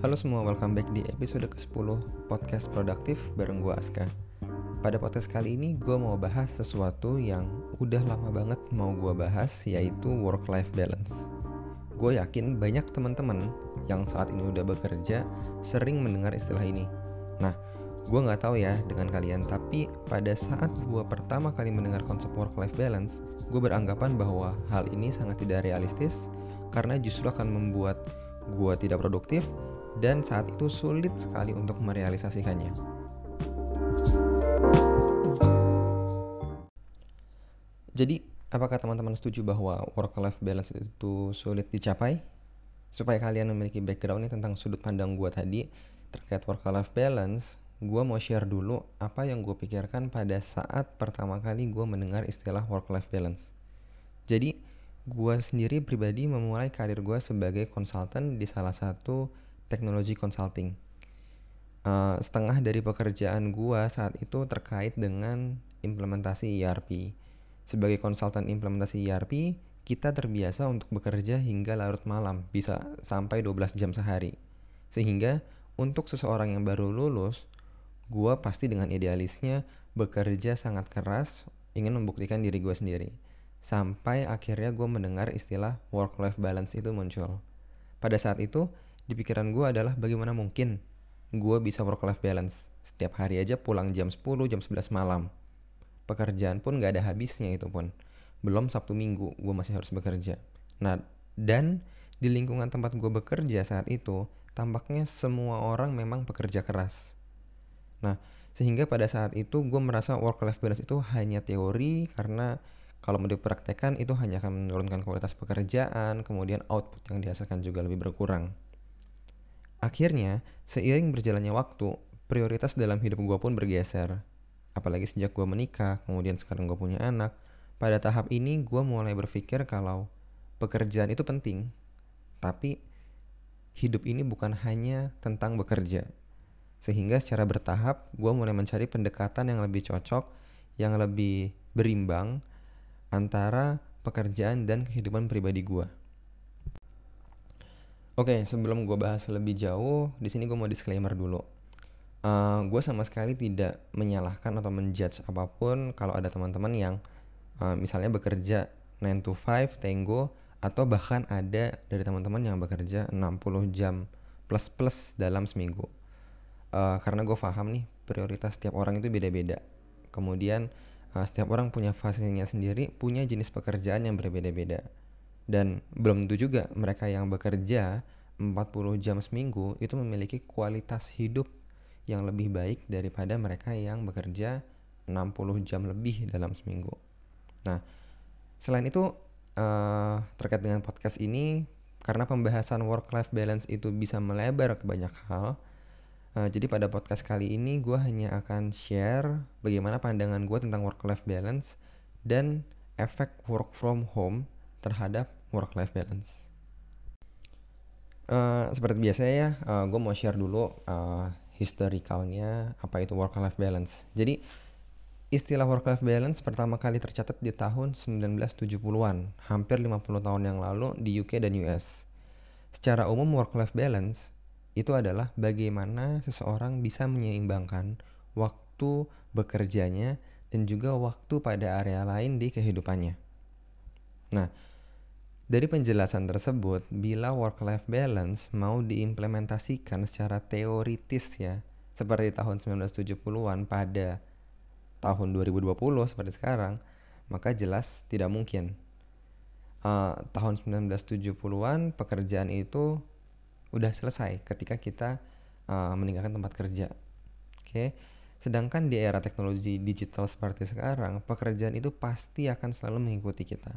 Halo semua, welcome back di episode ke-10 Podcast Produktif bareng gue Aska. Pada podcast kali ini gue mau bahas sesuatu yang udah lama banget mau gue bahas yaitu work-life balance. Gue yakin banyak teman-teman yang saat ini udah bekerja sering mendengar istilah ini. Nah, gue nggak tahu ya dengan kalian tapi pada saat gue pertama kali mendengar konsep work-life balance Gue beranggapan bahwa hal ini sangat tidak realistis karena justru akan membuat gue tidak produktif dan saat itu sulit sekali untuk merealisasikannya. Jadi, apakah teman-teman setuju bahwa work-life balance itu sulit dicapai? Supaya kalian memiliki background ini tentang sudut pandang gue tadi terkait work-life balance, gue mau share dulu apa yang gue pikirkan pada saat pertama kali gue mendengar istilah work-life balance. Jadi, gue sendiri pribadi memulai karir gue sebagai konsultan di salah satu teknologi consulting. Uh, setengah dari pekerjaan gua saat itu terkait dengan implementasi ERP. Sebagai konsultan implementasi ERP, kita terbiasa untuk bekerja hingga larut malam, bisa sampai 12 jam sehari. Sehingga untuk seseorang yang baru lulus, gua pasti dengan idealisnya bekerja sangat keras, ingin membuktikan diri gua sendiri. Sampai akhirnya gue mendengar istilah work-life balance itu muncul. Pada saat itu, di pikiran gue adalah bagaimana mungkin gue bisa work life balance. Setiap hari aja pulang jam 10, jam 11 malam. Pekerjaan pun gak ada habisnya itu pun. Belum Sabtu Minggu gue masih harus bekerja. Nah, dan di lingkungan tempat gue bekerja saat itu, tampaknya semua orang memang bekerja keras. Nah, sehingga pada saat itu gue merasa work life balance itu hanya teori karena kalau mau dipraktekkan itu hanya akan menurunkan kualitas pekerjaan, kemudian output yang dihasilkan juga lebih berkurang. Akhirnya, seiring berjalannya waktu, prioritas dalam hidup gue pun bergeser. Apalagi sejak gue menikah, kemudian sekarang gue punya anak. Pada tahap ini, gue mulai berpikir kalau pekerjaan itu penting. Tapi, hidup ini bukan hanya tentang bekerja. Sehingga secara bertahap, gue mulai mencari pendekatan yang lebih cocok, yang lebih berimbang antara pekerjaan dan kehidupan pribadi gue. Oke, okay, sebelum gue bahas lebih jauh, di sini gue mau disclaimer dulu. Uh, eh, gue sama sekali tidak menyalahkan atau menjudge apa pun kalau ada teman-teman yang uh, misalnya bekerja 9 to 5, tenggo, atau bahkan ada dari teman-teman yang bekerja 60 jam plus-plus dalam seminggu. Uh, karena gue paham nih, prioritas setiap orang itu beda-beda. Kemudian uh, setiap orang punya fasenya sendiri, punya jenis pekerjaan yang berbeda-beda dan belum tentu juga mereka yang bekerja 40 jam seminggu itu memiliki kualitas hidup yang lebih baik daripada mereka yang bekerja 60 jam lebih dalam seminggu. Nah, selain itu uh, terkait dengan podcast ini karena pembahasan work life balance itu bisa melebar ke banyak hal. Uh, jadi pada podcast kali ini gue hanya akan share bagaimana pandangan gue tentang work life balance dan efek work from home terhadap work life balance. Uh, seperti biasa ya, uh, eh, gue mau share dulu uh, historicalnya apa itu work life balance. Jadi istilah work life balance pertama kali tercatat di tahun 1970-an, hampir 50 tahun yang lalu di UK dan US. Secara umum work life balance itu adalah bagaimana seseorang bisa menyeimbangkan waktu bekerjanya dan juga waktu pada area lain di kehidupannya. Nah, dari penjelasan tersebut, bila work-life balance mau diimplementasikan secara teoritis ya, seperti tahun 1970-an pada tahun 2020 seperti sekarang, maka jelas tidak mungkin. Uh, tahun 1970-an pekerjaan itu udah selesai ketika kita uh, meninggalkan tempat kerja. Oke. Okay? Sedangkan di era teknologi digital seperti sekarang, pekerjaan itu pasti akan selalu mengikuti kita.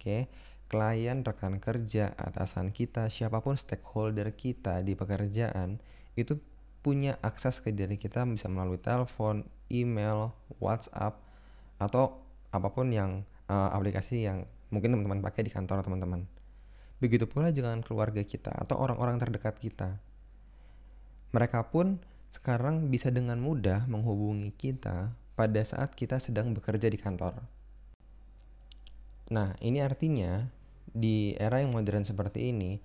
Oke. Okay? Klien, rekan kerja, atasan kita, siapa pun stakeholder kita di pekerjaan itu punya akses ke diri kita bisa melalui telepon, email, WhatsApp atau apa pun yang uh, aplikasi yang mungkin teman-teman pakai di kantor teman-teman. Begitu pula dengan keluarga kita atau orang-orang terdekat kita. Mereka pun sekarang bisa dengan mudah menghubungi kita pada saat kita sedang bekerja di kantor. Nah, ini artinya di era yang modern seperti ini,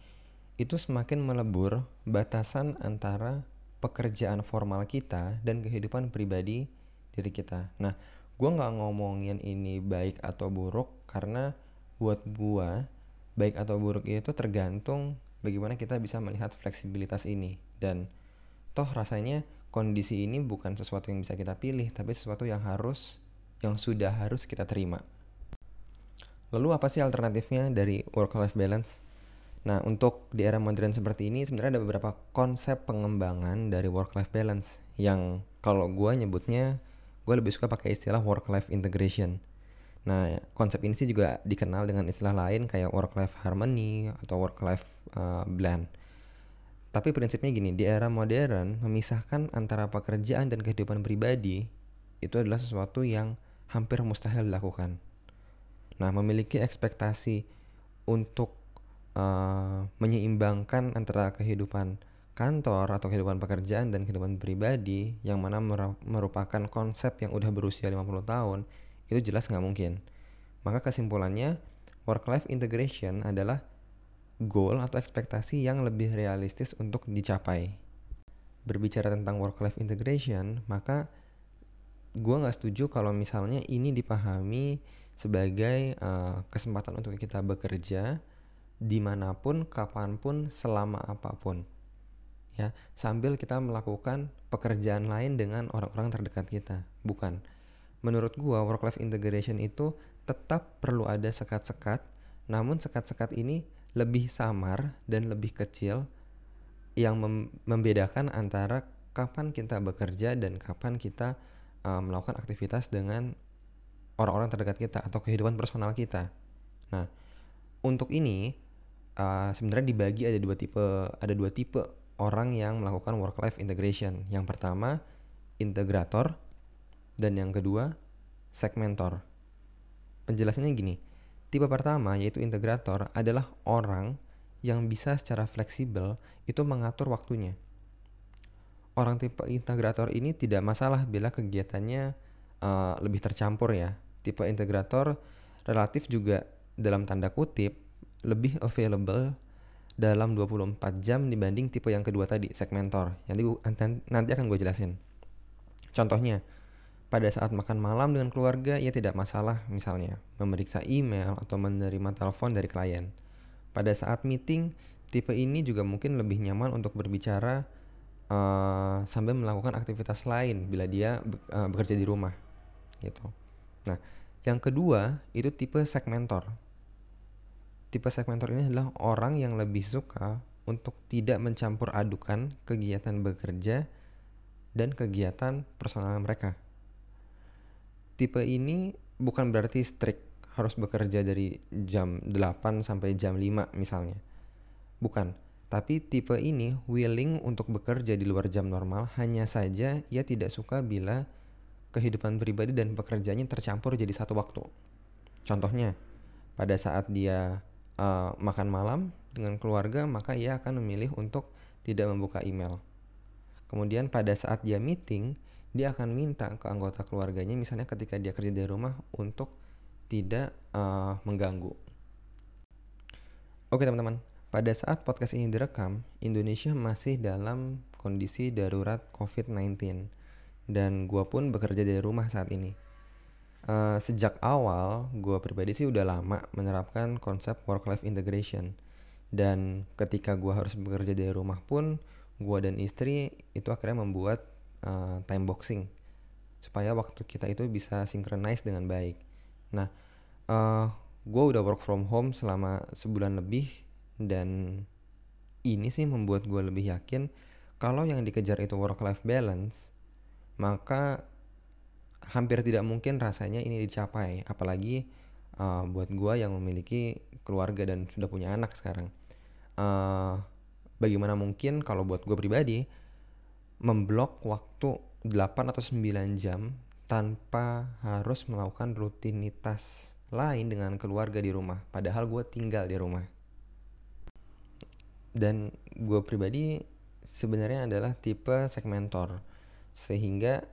itu semakin melebur batasan antara pekerjaan formal kita dan kehidupan pribadi diri kita. Nah, gue nggak ngomongin ini baik atau buruk karena buat gue baik atau buruk itu tergantung bagaimana kita bisa melihat fleksibilitas ini dan toh rasanya kondisi ini bukan sesuatu yang bisa kita pilih tapi sesuatu yang harus yang sudah harus kita terima. Lalu apa sih alternatifnya dari work life balance? Nah, untuk di era modern seperti ini sebenarnya ada beberapa konsep pengembangan dari work life balance yang kalau gue nyebutnya gue lebih suka pakai istilah work life integration. Nah, konsep ini sih juga dikenal dengan istilah lain kayak work life harmony atau work life uh, blend. Tapi prinsipnya gini, di era modern memisahkan antara pekerjaan dan kehidupan pribadi itu adalah sesuatu yang hampir mustahil dilakukan. Nah, memiliki ekspektasi untuk uh, menyeimbangkan antara kehidupan kantor atau kehidupan pekerjaan dan kehidupan pribadi yang mana merupakan konsep yang udah berusia 50 tahun itu jelas nggak mungkin. Maka kesimpulannya work life integration adalah goal atau ekspektasi yang lebih realistis untuk dicapai. Berbicara tentang work life integration, maka gue nggak setuju kalau misalnya ini dipahami sebagai uh, kesempatan untuk kita bekerja di mana pun, kapan pun, selama apa pun. Ya sambil kita melakukan pekerjaan lain dengan orang-orang terdekat kita. Bukan. Menurut gua work life integration itu tetap perlu ada sekat-sekat namun sekat-sekat ini lebih samar dan lebih kecil yang mem membedakan antara kapan kita bekerja dan kapan kita uh, melakukan aktivitas dengan orang-orang terdekat kita atau kehidupan personal kita. Nah, untuk ini uh, sebenarnya dibagi ada dua tipe ada dua tipe orang yang melakukan work life integration. Yang pertama, integrator dan yang kedua, segmentor. Penjelasannya gini. Tipe pertama yaitu integrator adalah orang yang bisa secara fleksibel itu mengatur waktunya. Orang tipe integrator ini tidak masalah bila kegiatannya uh, lebih tercampur ya. Tipe integrator relatif juga dalam tanda kutip lebih available dalam 24 jam dibanding tipe yang kedua tadi, segmentor. Nanti nanti akan gue jelasin. Contohnya, pada saat makan malam dengan keluarga, ia tidak masalah misalnya memeriksa email atau menerima telepon dari klien. Pada saat meeting, tipe ini juga mungkin lebih nyaman untuk berbicara uh, sambil melakukan aktivitas lain bila dia uh, bekerja di rumah, gitu. Nah, yang kedua itu tipe segmentor Tipe segmentor ini adalah orang yang lebih suka untuk tidak mencampur adukan kegiatan bekerja dan kegiatan personal mereka. Tipe ini bukan berarti strict harus bekerja dari jam 8 sampai jam 5 misalnya. Bukan, tapi tipe ini willing untuk bekerja di luar jam normal hanya saja ia tidak suka bila kehidupan pribadi dan pekerjaannya tercampur jadi satu waktu. Contohnya, pada saat dia uh, makan malam dengan keluarga, maka ia akan memilih untuk tidak membuka email. Kemudian pada saat dia meeting, dia akan minta ke anggota keluarganya, misalnya ketika dia kerja dari rumah, untuk tidak uh, mengganggu. Oke teman-teman, pada saat podcast ini direkam, Indonesia masih dalam kondisi darurat COVID-19 dan gua pun bekerja dari rumah saat ini. Uh, sejak awal gue pribadi sih udah lama menerapkan konsep work life integration dan ketika gue harus bekerja dari rumah pun gue dan istri itu akhirnya membuat uh, time boxing supaya waktu kita itu bisa synchronize dengan baik. Nah, uh, eh, gue udah work from home selama sebulan lebih dan ini sih membuat gue lebih yakin kalau yang dikejar itu work life balance maka hampir tidak mungkin rasanya ini dicapai. Apalagi uh, buat gue yang memiliki keluarga dan sudah punya anak sekarang. Uh, bagaimana mungkin kalau buat gue pribadi memblok waktu 8 atau 9 jam tanpa harus melakukan rutinitas lain dengan keluarga di rumah padahal gue tinggal di rumah. Dan gue pribadi sebenarnya adalah tipe segmentor sehingga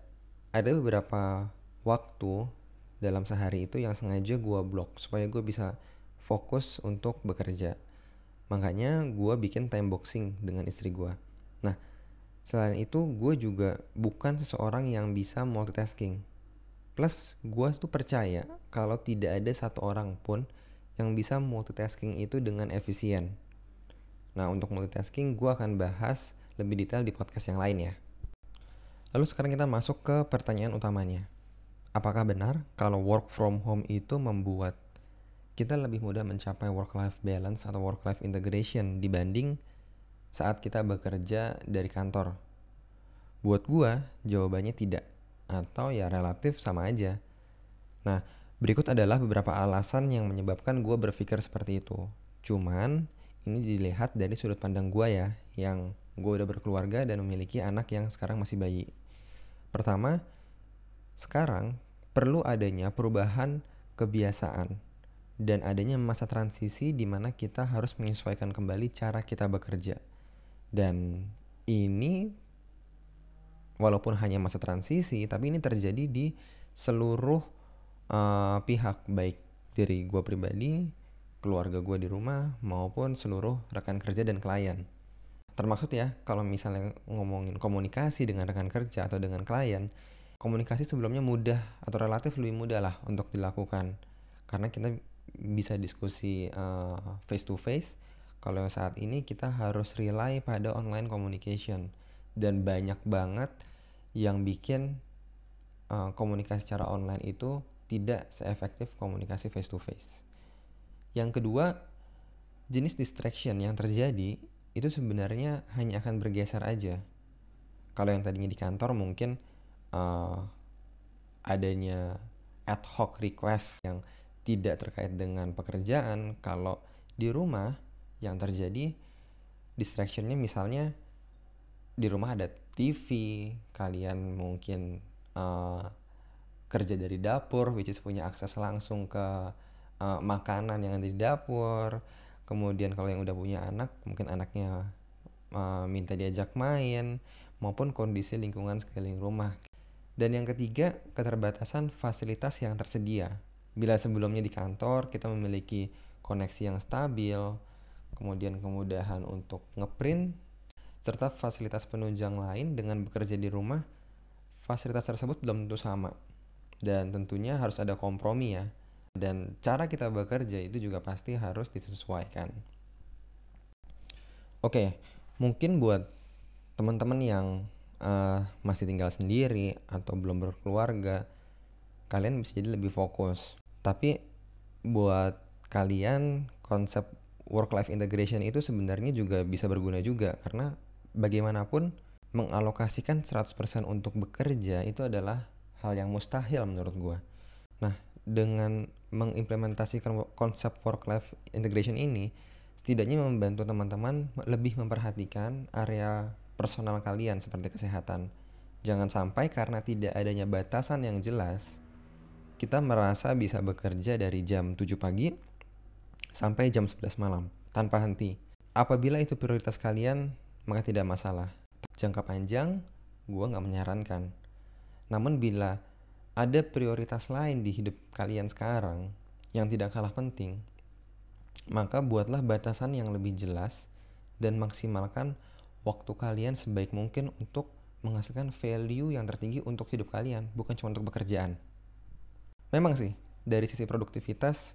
ada beberapa waktu dalam sehari itu yang sengaja gue blok supaya gue bisa fokus untuk bekerja. Makanya gue bikin time boxing dengan istri gue. Nah, selain itu gue juga bukan seseorang yang bisa multitasking. Plus, gue tuh percaya kalau tidak ada satu orang pun yang bisa multitasking itu dengan efisien. Nah, untuk multitasking gue akan bahas lebih detail di podcast yang lain ya. Lalu sekarang kita masuk ke pertanyaan utamanya. Apakah benar kalau work from home itu membuat kita lebih mudah mencapai work-life balance atau work-life integration dibanding saat kita bekerja dari kantor? Buat gua, jawabannya tidak. Atau ya relatif sama aja. Nah, berikut adalah beberapa alasan yang menyebabkan gua berpikir seperti itu. Cuman, ini dilihat dari sudut pandang gua ya, yang gue udah berkeluarga dan memiliki anak yang sekarang masih bayi. Pertama, sekarang perlu adanya perubahan kebiasaan dan adanya masa transisi di mana kita harus menyesuaikan kembali cara kita bekerja. Dan ini walaupun hanya masa transisi, tapi ini terjadi di seluruh uh, pihak baik dari gue pribadi, keluarga gue di rumah maupun seluruh rekan kerja dan klien termaksud ya kalau misalnya ngomongin komunikasi dengan rekan kerja atau dengan klien komunikasi sebelumnya mudah atau relatif lebih mudah lah untuk dilakukan karena kita bisa diskusi uh, face to face kalau saat ini kita harus rely pada online communication dan banyak banget yang bikin uh, komunikasi secara online itu tidak seefektif komunikasi face to face. Yang kedua, jenis distraction yang terjadi itu sebenarnya hanya akan bergeser aja. Kalau yang tadinya di kantor mungkin uh, adanya ad hoc request yang tidak terkait dengan pekerjaan, kalau di rumah yang terjadi distractionnya misalnya di rumah ada TV, kalian mungkin uh, kerja dari dapur, which is punya akses langsung ke uh, makanan yang ada di dapur, kemudian kalau yang udah punya anak mungkin anaknya uh, minta diajak main maupun kondisi lingkungan sekeliling rumah. Dan yang ketiga keterbatasan fasilitas yang tersedia. Bila sebelumnya di kantor kita memiliki koneksi yang stabil kemudian kemudahan untuk ngeprint serta fasilitas penunjang lain dengan bekerja di rumah fasilitas tersebut belum tentu sama. Dan tentunya harus ada kompromi ya dan cara kita bekerja itu juga pasti harus disesuaikan. Oke, mungkin buat teman-teman yang uh, masih tinggal sendiri atau belum berkeluarga, kalian bisa jadi lebih fokus. Tapi buat kalian konsep work life integration itu sebenarnya juga bisa berguna juga karena bagaimanapun mengalokasikan 100% untuk bekerja itu adalah hal yang mustahil menurut gue. Nah, dengan mengimplementasikan konsep work life integration ini setidaknya membantu teman-teman lebih memperhatikan area personal kalian seperti kesehatan. Jangan sampai karena tidak adanya batasan yang jelas, kita merasa bisa bekerja dari jam 7 pagi sampai jam 11 malam tanpa henti. Apabila itu prioritas kalian, maka tidak masalah. Jangka panjang, gue nggak menyarankan. Namun bila ada prioritas lain di hidup kalian sekarang yang tidak kalah penting, maka buatlah batasan yang lebih jelas dan maksimalkan waktu kalian sebaik mungkin untuk menghasilkan value yang tertinggi untuk hidup kalian, bukan cuma untuk pekerjaan. Memang sih, dari sisi produktivitas,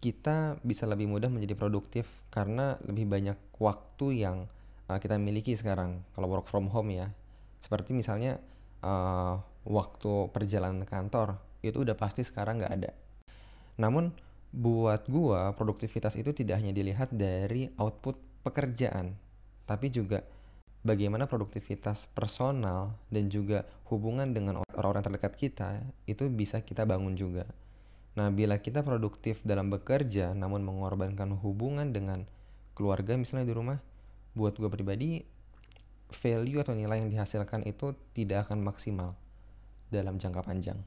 kita bisa lebih mudah menjadi produktif karena lebih banyak waktu yang uh, kita miliki sekarang kalau work from home ya. Seperti misalnya uh, waktu perjalanan kantor itu udah pasti sekarang nggak ada. Namun buat gua produktivitas itu tidak hanya dilihat dari output pekerjaan, tapi juga bagaimana produktivitas personal dan juga hubungan dengan orang-orang terdekat kita itu bisa kita bangun juga. Nah, bila kita produktif dalam bekerja namun mengorbankan hubungan dengan keluarga misalnya di rumah, buat gue pribadi value atau nilai yang dihasilkan itu tidak akan maksimal dalam jangka panjang.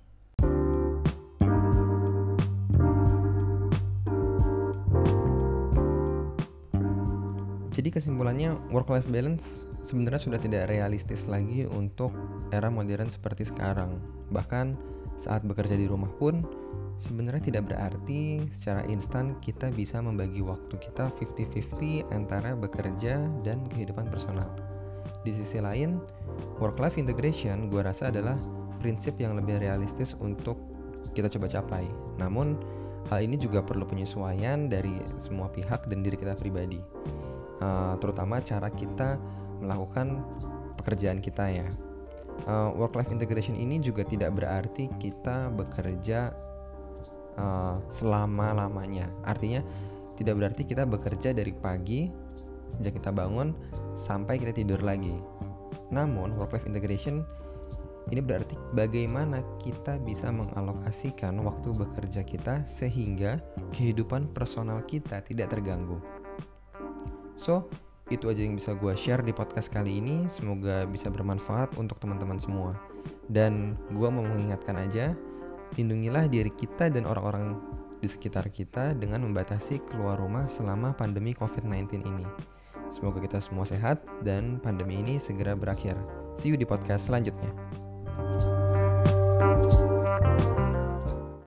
Jadi kesimpulannya work-life balance sebenarnya sudah tidak realistis lagi untuk era modern seperti sekarang. Bahkan saat bekerja di rumah pun sebenarnya tidak berarti secara instan kita bisa membagi waktu kita 50-50 antara bekerja dan kehidupan personal. Di sisi lain, work-life integration gue rasa adalah prinsip yang lebih realistis untuk kita coba capai. Namun, hal ini juga perlu penyesuaian dari semua pihak dan diri kita pribadi. Uh, terutama cara kita melakukan pekerjaan kita ya. Uh, work-life integration ini juga tidak berarti kita bekerja uh, selama-lamanya. Artinya tidak berarti kita bekerja dari pagi sejak kita bangun sampai kita tidur lagi. Namun work life integration ini berarti bagaimana kita bisa mengalokasikan waktu bekerja kita sehingga kehidupan personal kita tidak terganggu. So, itu aja yang bisa gue share di podcast kali ini. Semoga bisa bermanfaat untuk teman-teman semua. Dan gue mau mengingatkan aja, Lindungilah diri kita dan orang-orang di sekitar kita dengan membatasi keluar rumah selama pandemi COVID-19 ini. Semoga kita semua sehat dan pandemi ini segera berakhir. See you di podcast selanjutnya.